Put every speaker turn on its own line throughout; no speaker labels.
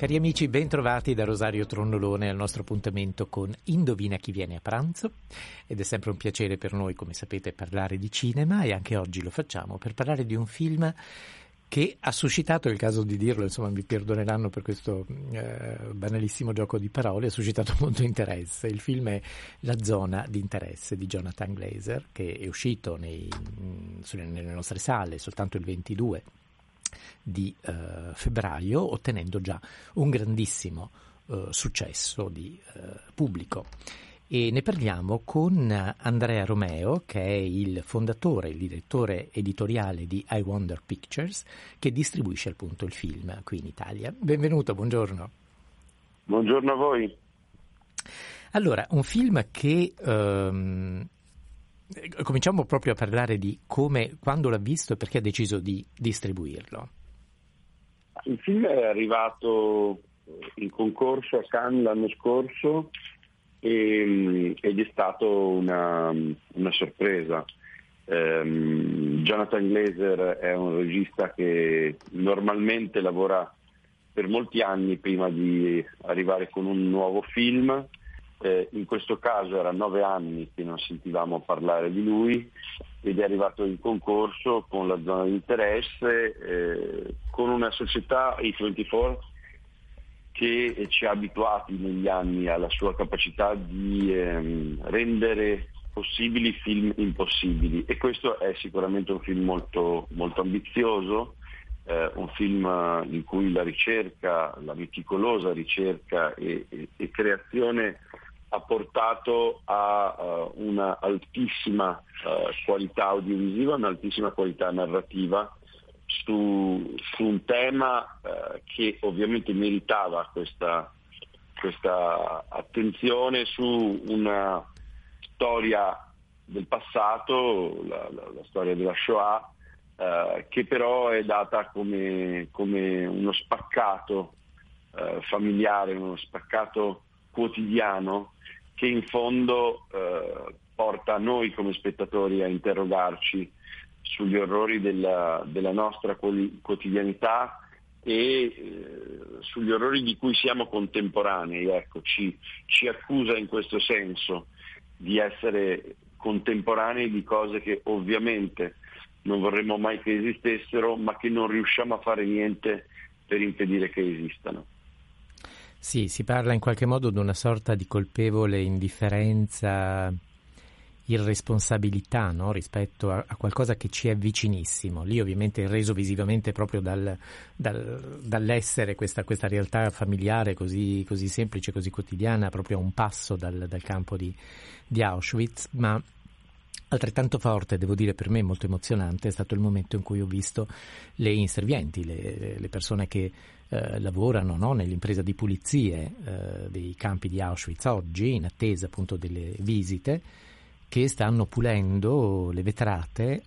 Cari amici, bentrovati da Rosario Tronnolone al nostro appuntamento con Indovina chi viene a pranzo ed è sempre un piacere per noi, come sapete, parlare di cinema e anche oggi lo facciamo per parlare di un film che ha suscitato, è il caso di dirlo, insomma mi perdoneranno per questo eh, banalissimo gioco di parole, ha suscitato molto interesse. Il film è La zona di interesse di Jonathan Glazer, che è uscito nei, nelle nostre sale soltanto il 22 di eh, febbraio, ottenendo già un grandissimo eh, successo di eh, pubblico. E ne parliamo con Andrea Romeo, che è il fondatore, il direttore editoriale di I Wonder Pictures, che distribuisce appunto il film qui in Italia. Benvenuto, buongiorno.
Buongiorno a voi.
Allora, un film che ehm, cominciamo proprio a parlare di come, quando l'ha visto e perché ha deciso di distribuirlo.
Il film è arrivato in concorso a Cannes l'anno scorso e, ed è stato una, una sorpresa. Um, Jonathan Glazer è un regista che normalmente lavora per molti anni prima di arrivare con un nuovo film eh, in questo caso era nove anni che non sentivamo parlare di lui ed è arrivato in concorso con la zona di interesse, eh, con una società, i24, che ci ha abituati negli anni alla sua capacità di ehm, rendere possibili film impossibili. E questo è sicuramente un film molto, molto ambizioso, eh, un film in cui la ricerca, la meticolosa ricerca e, e, e creazione ha portato a uh, una uh, qualità audiovisiva, un'altissima qualità narrativa su, su un tema uh, che ovviamente meritava questa, questa, attenzione su una storia del passato, la, la, la storia della Shoah, che però è data come, come uno spaccato familiare, uno spaccato quotidiano che in fondo eh, porta noi come spettatori a interrogarci sugli orrori della, della nostra quotidianità e eh, sugli orrori di cui siamo contemporanei. Ecco, ci, ci accusa in questo senso di essere contemporanei di cose che ovviamente non vorremmo mai che esistessero, ma che non riusciamo a fare niente per impedire che esistano.
Sì, si parla in qualche modo di una sorta di colpevole indifferenza, irresponsabilità no? rispetto a, a, qualcosa che ci è vicinissimo. Lì ovviamente è reso visivamente proprio dal, dal, dall'essere questa, questa, realtà familiare così, così, semplice, così quotidiana, proprio a un passo dal, dal campo di, di Auschwitz, ma Altrettanto forte, devo dire per me molto emozionante, è stato il momento in cui ho visto le inservienti, le, le persone che eh, lavorano no, nell'impresa di pulizie eh, dei campi di Auschwitz oggi, in attesa appunto delle visite, che stanno pulendo le vetrate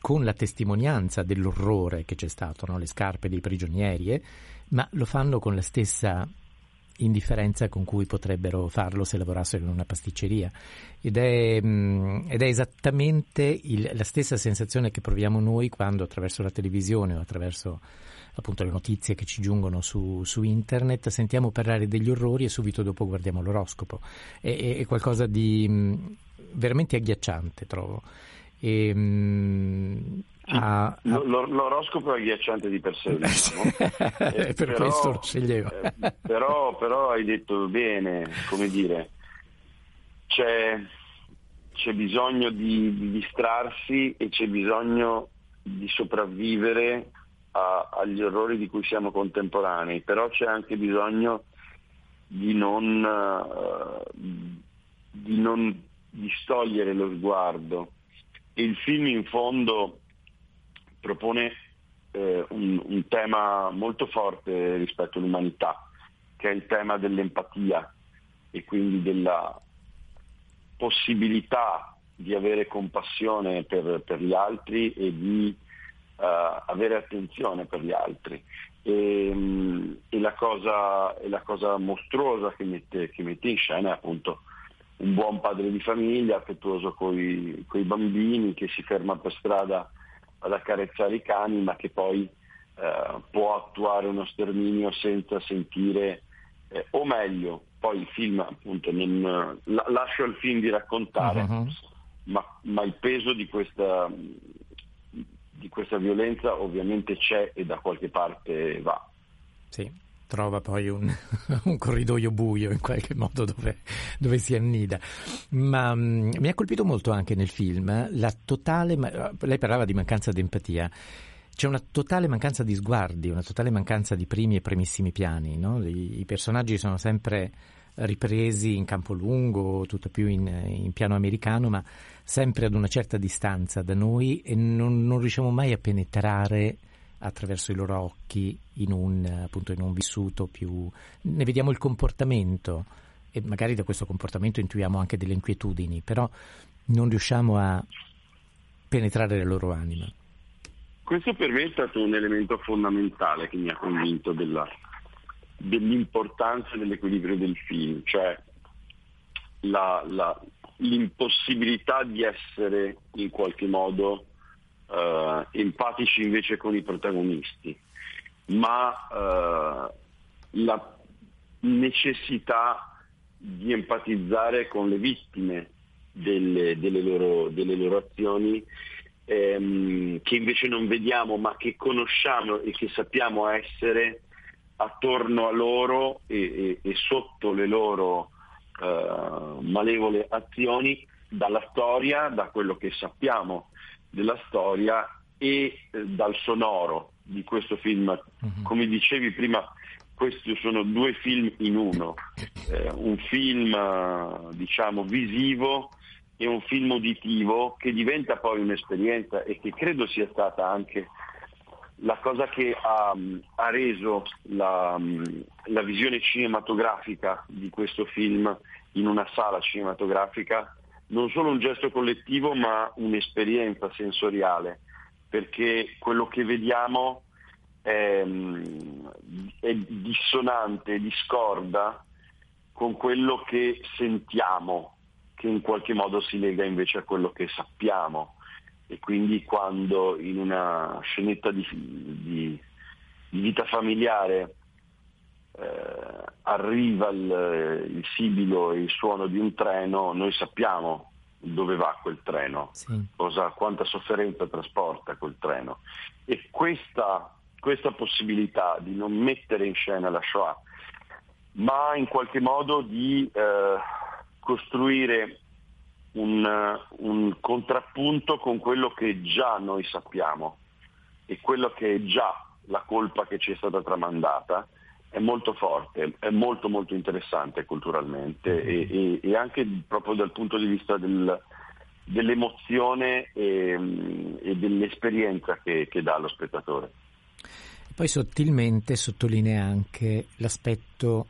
con la testimonianza dell'orrore che c'è stato, no? le scarpe dei prigionieri, eh, ma lo fanno con la stessa indifferenza con cui potrebbero farlo se lavorassero in una pasticceria. Ed è, mh, mm, ed è esattamente il, la stessa sensazione che proviamo noi quando attraverso la televisione o attraverso appunto le notizie che ci giungono su, su, internet sentiamo parlare degli orrori e subito dopo guardiamo l'oroscopo. È, è, qualcosa di mh, mm, veramente agghiacciante trovo. E, mh,
mm, a, a... L'oroscopo è agghiacciante di per sé, diciamo.
eh, per però, questo lo sceglievo.
eh, però, però, hai detto bene, come dire, c'è, c'è bisogno di, di, distrarsi e c'è bisogno di sopravvivere a, agli orrori di cui siamo contemporanei, però c'è anche bisogno di non, uh, di non distogliere lo sguardo e il film in fondo propone eh, un, un, tema molto forte rispetto all'umanità, che è il tema dell'empatia e quindi della possibilità di avere compassione per, per gli altri e di uh, avere attenzione per gli altri. E, um, e, la, cosa, e la, cosa, mostruosa che mette, che mette, in scena è appunto un buon padre di famiglia, affettuoso con i bambini, che si ferma per strada ad accarezzare i cani, ma che poi uh, può attuare uno sterminio senza sentire, eh, o meglio, poi il film appunto non, la, lascio al film di raccontare, uh-huh. ma, ma, il peso di questa, di questa violenza ovviamente c'è e da qualche parte va.
Sì, trova poi un, un, corridoio buio in qualche modo dove, dove si annida. Ma um, mi ha colpito molto anche nel film eh, la totale. Lei parlava di mancanza di empatia. C'è una totale mancanza di sguardi, una totale mancanza di primi e primissimi piani. No? I, I, personaggi sono sempre ripresi in campo lungo, tutto più in, in, piano americano, ma sempre ad una certa distanza da noi e non, non riusciamo mai a penetrare attraverso i loro occhi in un, appunto, in un vissuto più... Ne vediamo il comportamento e magari da questo comportamento intuiamo anche delle inquietudini, però non riusciamo a penetrare la loro anima.
Questo per me è stato un elemento fondamentale che mi ha convinto della, dell'importanza dell'equilibrio del film, cioè la, la, l'impossibilità di essere in qualche modo uh, empatici invece con i protagonisti, ma uh, la necessità di empatizzare con le vittime delle, delle, loro, delle loro, azioni ehm, che invece non vediamo ma che conosciamo e che sappiamo essere attorno a loro e, e, e sotto le loro uh, malevole azioni dalla storia, da quello che sappiamo della storia e eh, dal sonoro di questo film. Uh-huh. Come dicevi prima, questi sono due film in uno, eh, un film diciamo visivo e un film uditivo che diventa poi un'esperienza e che credo sia stata anche la cosa che ha, ha reso la, la, visione cinematografica di questo film in una sala cinematografica non solo un gesto collettivo ma un'esperienza sensoriale, perché quello che vediamo è, è dissonante, discorda con quello che sentiamo, che in qualche modo si lega invece a quello che sappiamo. E quindi quando in una scenetta di, di, di vita familiare eh, arriva il, il, sibilo e il suono di un treno, noi sappiamo dove va quel treno, sì. cosa, quanta sofferenza trasporta quel treno. E questa, questa possibilità di non mettere in scena la Shoah, ma in qualche modo di eh, costruire un, un contrappunto con quello che già noi sappiamo e quello che è già la colpa che ci è stata tramandata è molto forte, è molto molto interessante culturalmente mm-hmm. e, e, e anche proprio dal punto di vista del, dell'emozione e, e dell'esperienza che, che, dà allo spettatore.
Poi sottilmente sottolinea anche l'aspetto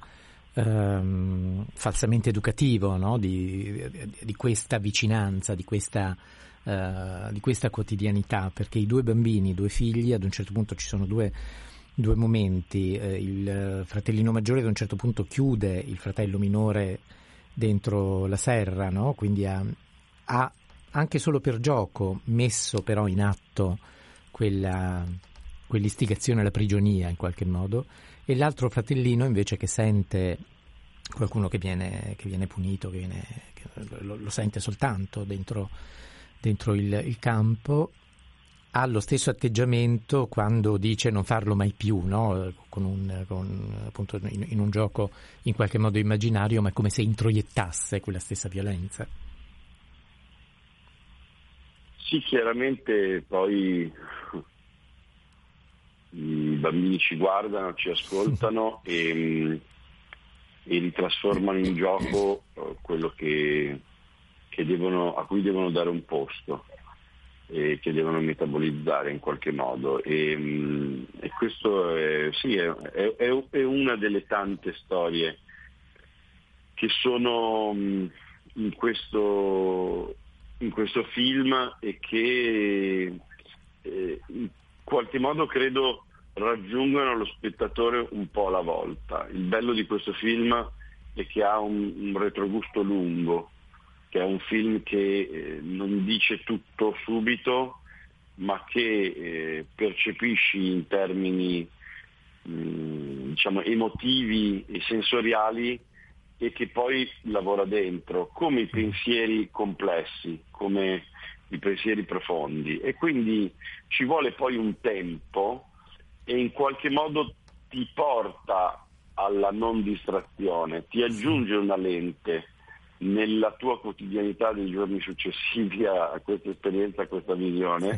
ehm, falsamente educativo no? di, di, questa vicinanza, di questa, eh, di questa quotidianità, perché i due bambini, i due figli, ad un certo punto ci sono due due momenti. Eh, il fratellino maggiore ad un certo punto chiude il fratello minore dentro la serra, no? quindi ha, ha, anche solo per gioco messo però in atto quella, quell'istigazione alla prigionia in qualche modo, e l'altro fratellino invece che sente qualcuno che viene, che viene punito, che viene, che lo, lo, sente soltanto dentro, dentro il, il campo ha lo stesso atteggiamento quando dice non farlo mai più, no? con un, con, appunto in, in, un gioco in qualche modo immaginario, ma è come se introiettasse quella stessa violenza.
Sì, chiaramente poi i bambini ci guardano, ci ascoltano e, e ritrasformano in gioco eh, quello che, che devono, a cui devono dare un posto eh, che devono metabolizzare in qualche modo. E, mm, e questo è, sì, è, è, è, una delle tante storie che sono mm, in questo, in questo film e che eh, in qualche modo credo raggiungono lo spettatore un po' alla volta. Il bello di questo film è che ha un, un retrogusto lungo, che è un film che eh, non dice tutto subito, ma che eh, percepisci in termini mm, diciamo, emotivi e sensoriali e che poi lavora dentro, come i pensieri complessi, come i pensieri profondi. E quindi ci vuole poi un tempo e in qualche modo ti porta alla non distrazione, ti aggiunge una lente nella tua quotidianità dei giorni successivi a, questa esperienza, a questa visione,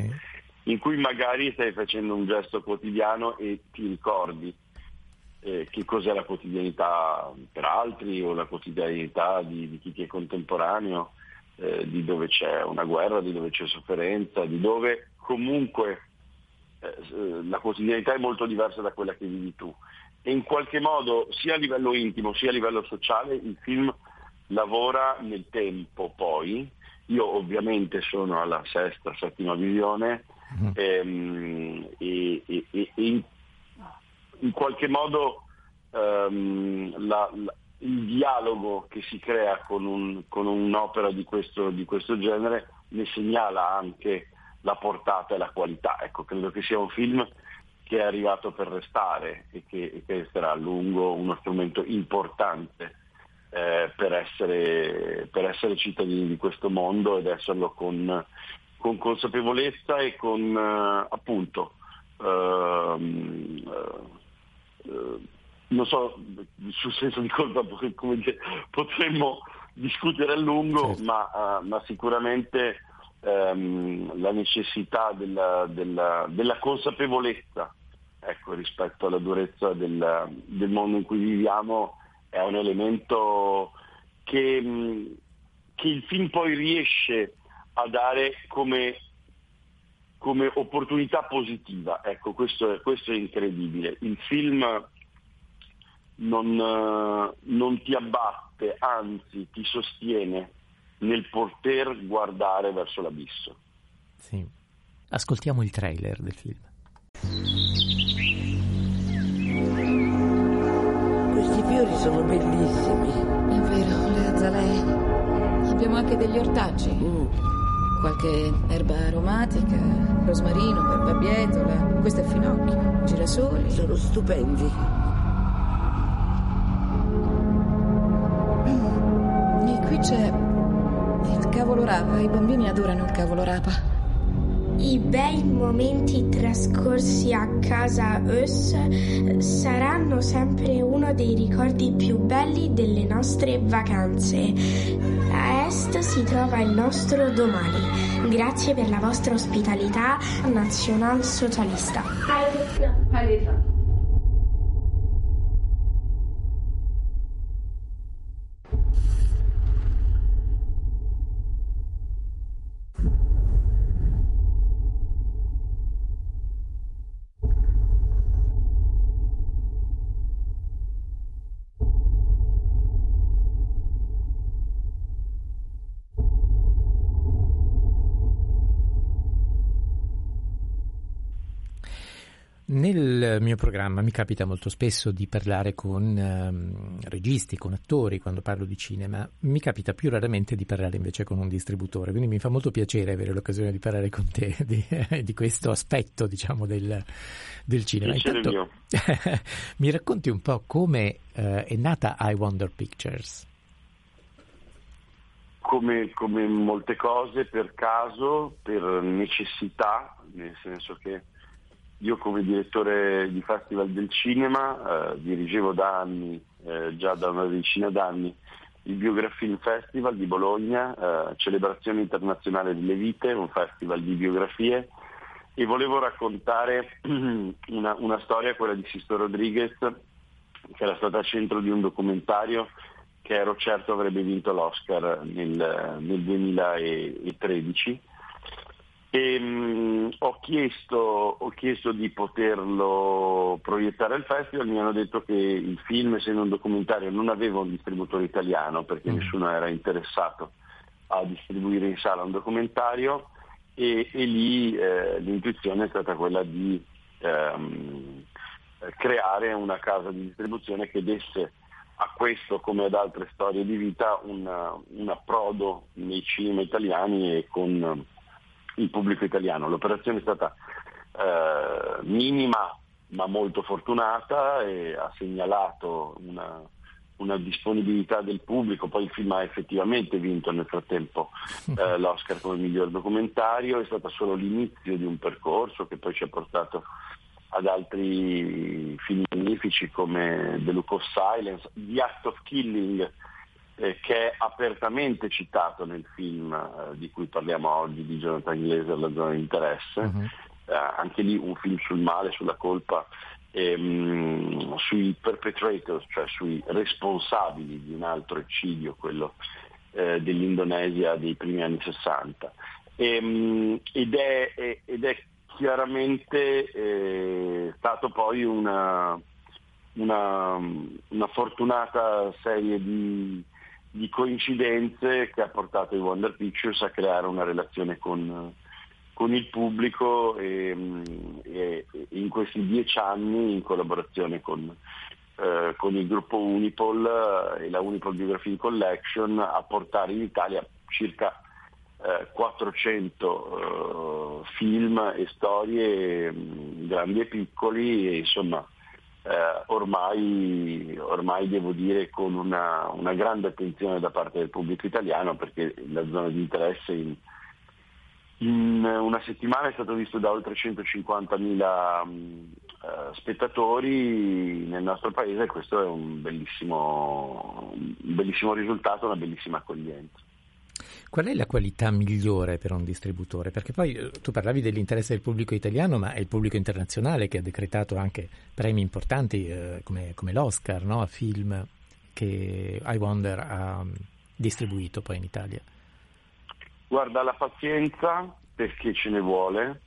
sì. in cui magari stai facendo un gesto quotidiano e ti ricordi eh, che cos'è la quotidianità per altri o la quotidianità di, di chi ti è contemporaneo, eh, di dove c'è una guerra, di dove c'è sofferenza, di dove comunque eh, la quotidianità è molto diversa da quella che vivi tu. E in qualche modo, sia a livello intimo sia a livello sociale, il film lavora nel tempo poi. Io ovviamente sono alla sesta, settima visione mm. ehm, e, e, e in, in, qualche modo ehm, la, la, il dialogo che si crea con, un, con un'opera di questo, di questo, genere ne segnala anche la portata e la qualità. Ecco, credo che sia un film che è arrivato per restare e che, e che resterà a lungo uno strumento importante eh, per, essere, per, essere, cittadini di questo mondo ed esserlo con, con consapevolezza e con eh, appunto ehm, eh, non so sul senso di colpa come dire, potremmo discutere a lungo certo. ma, uh, ma, sicuramente ehm, la necessità della, della, della consapevolezza ecco, rispetto alla durezza del, del mondo in cui viviamo è un elemento che, mm, che il film poi riesce a dare come, come opportunità positiva. Ecco, questo è, questo è, incredibile. Il film non, non ti abbatte, anzi ti sostiene nel poter guardare verso l'abisso.
Sì. Ascoltiamo il trailer del film.
Fiori sono bellissimi.
È vero, le azalee. Abbiamo anche degli ortaggi. Mm. Qualche erba aromatica, rosmarino, barbabietola, questo è finocchio, girasoli.
Sono stupendi.
E qui c'è il cavolo rapa. I bambini adorano il cavolo rapa.
I bei momenti trascorsi a casa Us saranno sempre uno dei ricordi più belli delle nostre vacanze. A est si trova il nostro domani. Grazie per la vostra ospitalità nazionalsocialista. Hayırlı.
Nel mio programma mi capita molto spesso di parlare con um, registi, con attori quando parlo di cinema, mi capita più raramente di parlare invece con un distributore, quindi mi fa molto piacere avere l'occasione di parlare con te di, di questo aspetto diciamo, del, del cinema.
Intanto,
mi racconti un po' come uh, è nata I Wonder Pictures?
Come, come molte cose, per caso, per necessità, nel senso che io come direttore di Festival del Cinema eh, dirigevo da anni, eh, già da una decina d'anni, il Biografilm Festival di Bologna, eh, celebrazione internazionale delle vite, un festival di biografie. E volevo raccontare una, una storia, quella di Sisto Rodriguez, che era stata centro di un documentario che ero certo avrebbe vinto l'Oscar nel, nel 2013 E, mh, ho, chiesto, ho, chiesto, di poterlo proiettare al festival, mi hanno detto che il film, essendo un documentario, non aveva un distributore italiano perché mm. nessuno era interessato a distribuire in sala un documentario e, e lì eh, l'intuizione è stata quella di ehm, creare una casa di distribuzione che desse a questo come ad altre storie di vita un, un approdo nei cinema italiani e con il pubblico italiano. L'operazione è stata eh, minima ma molto fortunata e ha segnalato una, una, disponibilità del pubblico, poi il film ha effettivamente vinto nel frattempo eh, l'Oscar come miglior documentario, è stato solo l'inizio di un percorso che poi ci ha portato ad altri film magnifici come The Look of Silence, The Act of Killing, eh, che è apertamente citato nel film eh, di cui parliamo oggi di Jonathan Glaser, La zona di interesse, uh-huh. eh, anche lì un film sul male, sulla colpa, ehm, sui perpetrators, cioè sui responsabili di un altro eccidio, quello eh, dell'Indonesia dei primi anni 60. E, ehm, ed, è, ed, è, chiaramente eh, stato poi una, una, una fortunata serie di di coincidenze che ha portato i Wonder Pictures a creare una relazione con, con il pubblico e, e, in questi dieci anni in collaborazione con, eh, con il gruppo Unipol e la Unipol Biography Collection a portare in Italia circa eh, 400 eh, film e storie grandi e piccoli e insomma eh, ormai, ormai, devo dire con una, una, grande attenzione da parte del pubblico italiano perché la zona di interesse in, in una settimana è stato visto da oltre 150.000 uh, eh, spettatori nel nostro paese e questo è un bellissimo, un bellissimo risultato, una bellissima accoglienza.
Qual è la qualità migliore per un distributore? Perché poi eh, tu parlavi dell'interesse del pubblico italiano, ma è il pubblico internazionale che ha decretato anche premi importanti eh, come, come, l'Oscar no? a film che I Wonder ha mm, distribuito poi in Italia.
Guarda, la pazienza perché ce ne vuole,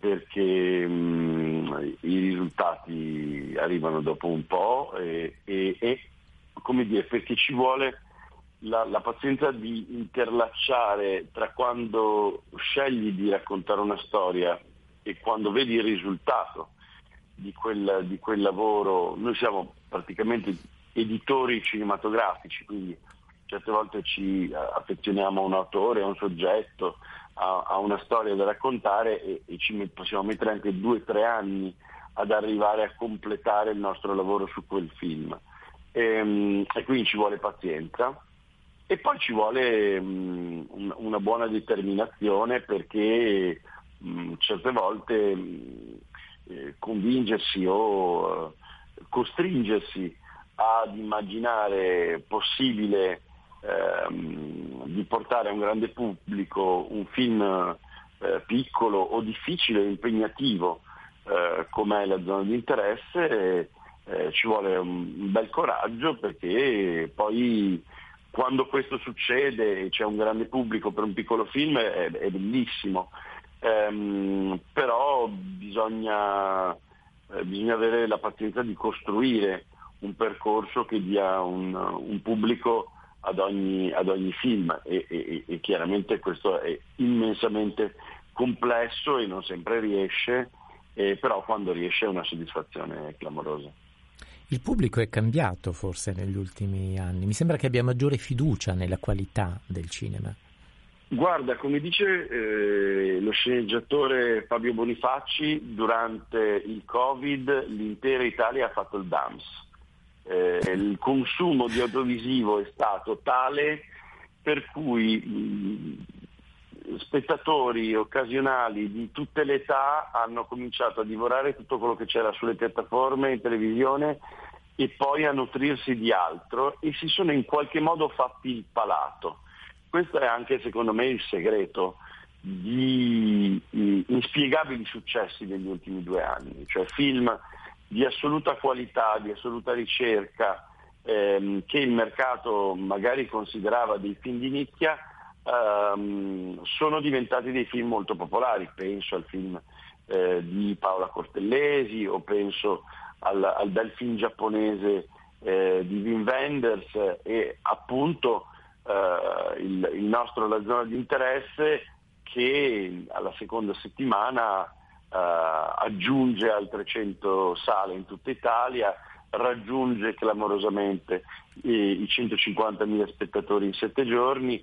perché mh, mm, i risultati arrivano dopo un po' e, e, e come dire, perché ci vuole la, la, pazienza di interlacciare tra quando scegli di raccontare una storia e quando vedi il risultato di quel, di quel lavoro. Noi siamo praticamente editori cinematografici, quindi certe volte ci affezioniamo a un autore, a un soggetto, a, a una storia da raccontare e, e ci possiamo mettere anche due o tre anni ad arrivare a completare il nostro lavoro su quel film. E, ehm, e quindi ci vuole pazienza e poi ci vuole mh, mm, una buona determinazione perché mh, mm, certe volte mh, mm, eh, convincersi o eh, costringersi ad immaginare possibile ehm, di portare a un grande pubblico un film eh, piccolo o difficile, impegnativo eh, come è la zona di interesse, eh, ci vuole un bel coraggio perché poi quando questo succede e c'è un grande pubblico per un piccolo film è, è bellissimo, ehm, però bisogna, eh, bisogna, avere la pazienza di costruire un percorso che dia un, un pubblico ad ogni, ad ogni film e, e, e, chiaramente questo è immensamente complesso e non sempre riesce, eh, però quando riesce è una soddisfazione clamorosa.
Il pubblico è cambiato forse negli ultimi anni, mi sembra che abbia maggiore fiducia nella qualità del cinema.
Guarda, come dice eh, lo sceneggiatore Fabio Bonifacci, durante il Covid l'intera Italia ha fatto il DAMS. Eh, il consumo di audiovisivo è stato tale per cui mh, spettatori occasionali di tutte le età hanno cominciato a divorare tutto quello che c'era sulle piattaforme in televisione e poi a nutrirsi di altro e si sono in qualche modo fatti il palato. Questo è anche secondo me il segreto di inspiegabili successi degli ultimi due anni, cioè film di assoluta qualità, di assoluta ricerca, ehm, che il mercato magari considerava dei film di nicchia, ehm, sono diventati dei film molto popolari, penso al film eh, di Paola Cortellesi o penso al, al bel film giapponese eh, di Wim Wenders e appunto eh, il, il, nostro La zona di interesse che alla seconda settimana eh, aggiunge altre 100 sale in tutta Italia, raggiunge clamorosamente i, i 150.000 spettatori in sette giorni,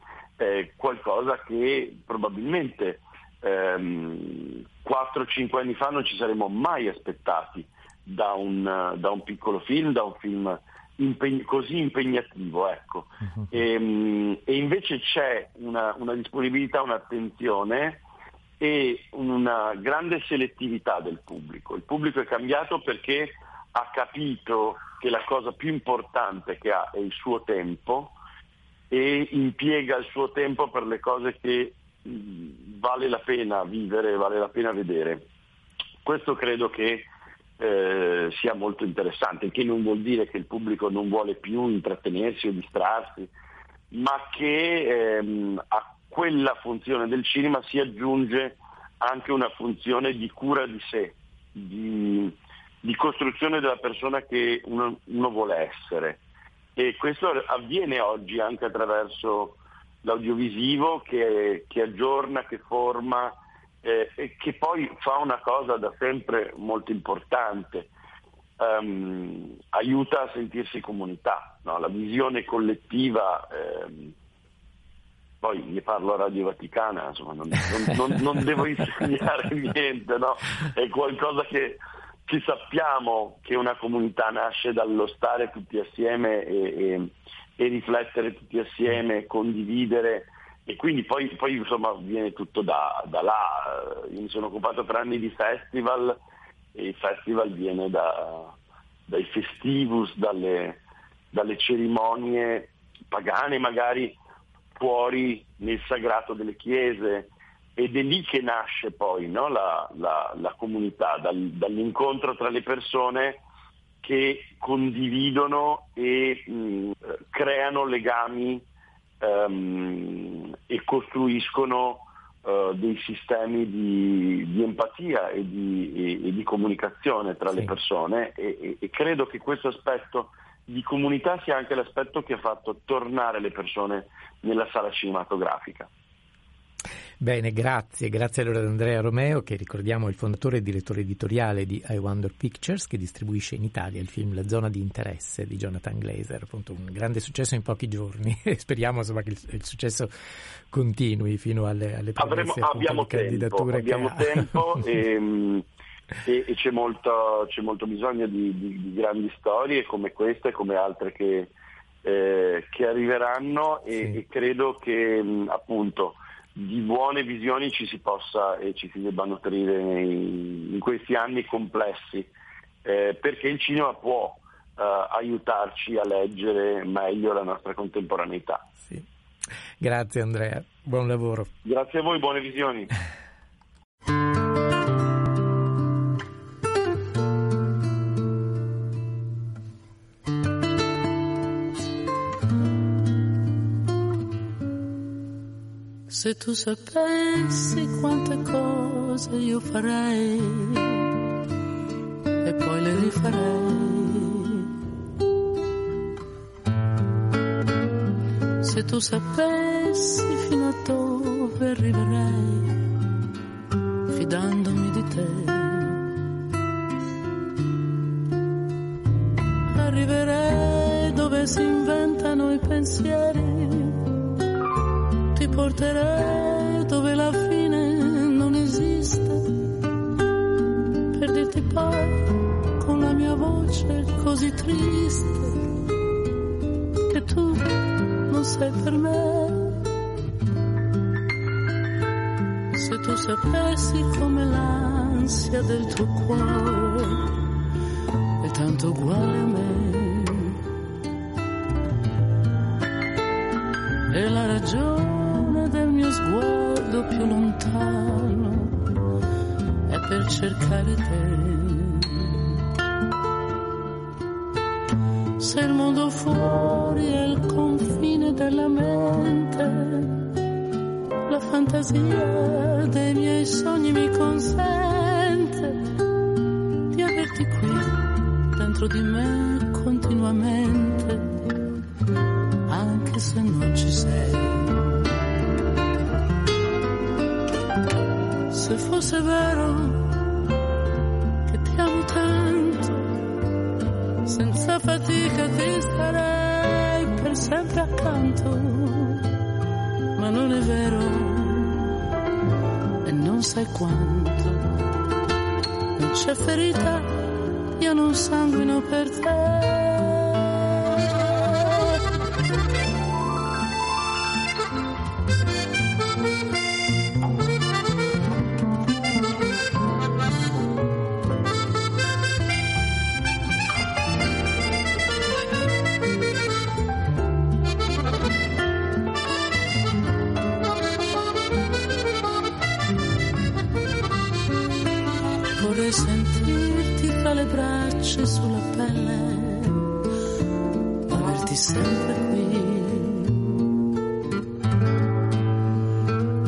qualcosa che probabilmente ehm, 4-5 anni fa non ci saremmo mai aspettati da un, da un piccolo film, da un film impeg- così impegnativo. Ecco. Uh-huh. E, e, invece c'è una, una disponibilità, un'attenzione e una grande selettività del pubblico. Il pubblico è cambiato perché ha capito che la cosa più importante che ha è il suo tempo e impiega il suo tempo per le cose che vale la pena vivere, vale la pena vedere. Questo credo che eh, sia molto interessante, che non vuol dire che il pubblico non vuole più intrattenersi o distrarsi, ma che ehm, a quella funzione del cinema si aggiunge anche una funzione di cura di sé, di, di costruzione della persona che uno, uno, vuole essere. E questo avviene oggi anche attraverso l'audiovisivo che, che aggiorna, che forma eh, e che poi fa una cosa da sempre molto importante, um, aiuta a sentirsi comunità, no? la visione collettiva. Ehm, poi ne parlo a Radio Vaticana, insomma, non, non, non, non devo insegnare niente, no? è qualcosa che, che, sappiamo che una comunità nasce dallo stare tutti assieme e, e, e riflettere tutti assieme, condividere e quindi poi, poi insomma viene tutto da, da, là. Io mi sono occupato per anni di festival e il festival viene da, dai festivus, dalle, dalle cerimonie pagane magari fuori nel sagrato delle chiese ed è lì che nasce poi no? la, la, la, comunità, dal, dall'incontro tra le persone che condividono e mh, creano legami um, e costruiscono uh, dei sistemi di, di empatia e di, e, e di, comunicazione tra sì. le persone e, e credo che questo aspetto di comunità sia anche l'aspetto che ha fatto tornare le persone nella sala cinematografica.
Bene, grazie. Grazie allora ad Andrea Romeo, che ricordiamo è il fondatore e direttore editoriale di I Wonder Pictures, che distribuisce in Italia il film La zona di interesse di Jonathan Glazer. Appunto un grande successo in pochi giorni. Speriamo insomma, che il, il, successo continui fino alle, alle
Avremo, abbiamo candidature. Tempo, abbiamo tempo e, e, e c'è, molto, c'è, molto, bisogno di, di, di, grandi storie come queste e come altre che, eh, che arriveranno e, sì. e credo che appunto di buone visioni ci si possa e ci si debba nutrire in, in questi anni complessi, eh, perché il cinema può eh, aiutarci a leggere meglio la nostra contemporaneità.
Sì. Grazie Andrea, buon lavoro.
Grazie a voi, buone visioni.
Se tu sapessi quante cose io farei e poi le rifarei. Se tu sapessi fino a dove arriverei fidandomi di te. Arriverei dove si inventano i pensieri ti porterei dove la fine non esiste, per dirti poi con la mia voce così triste che tu non sei per me. Se tu sapessi come l'ansia del tuo cuore è tanto uguale a me. Lontano è per cercare te. Se il mondo fuori è il confine della mente, la fantasia che ti amo tanto, senza fatica ti starei per sempre accanto ma non è vero e non sai quanto. Non c'è ferita, io non sanguino per te.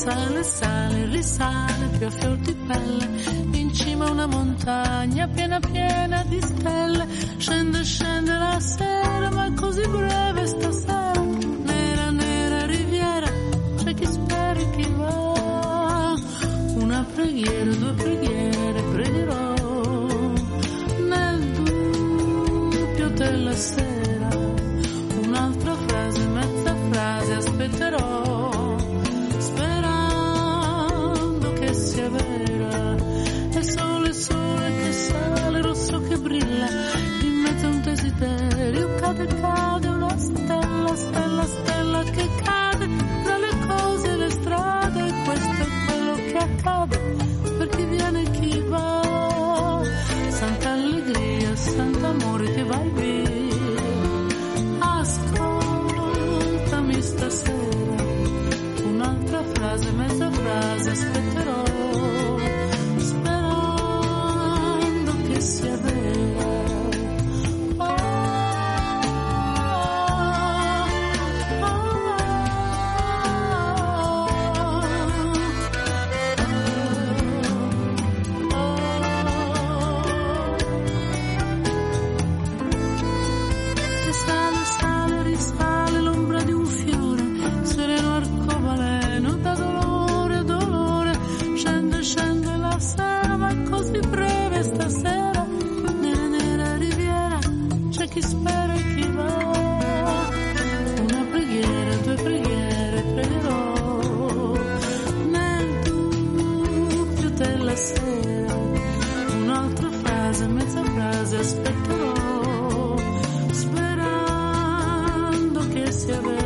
sale, sale, risale più a fior di pelle, in cima a una montagna piena piena di stelle, scende, scende la sera, ma è così breve stasera, nera, nera riviera, c'è chi spera e chi va, una preghiera, due preghiere, pregherò, nel dubbio della sera.
Aspetterò, sperando che sia vero.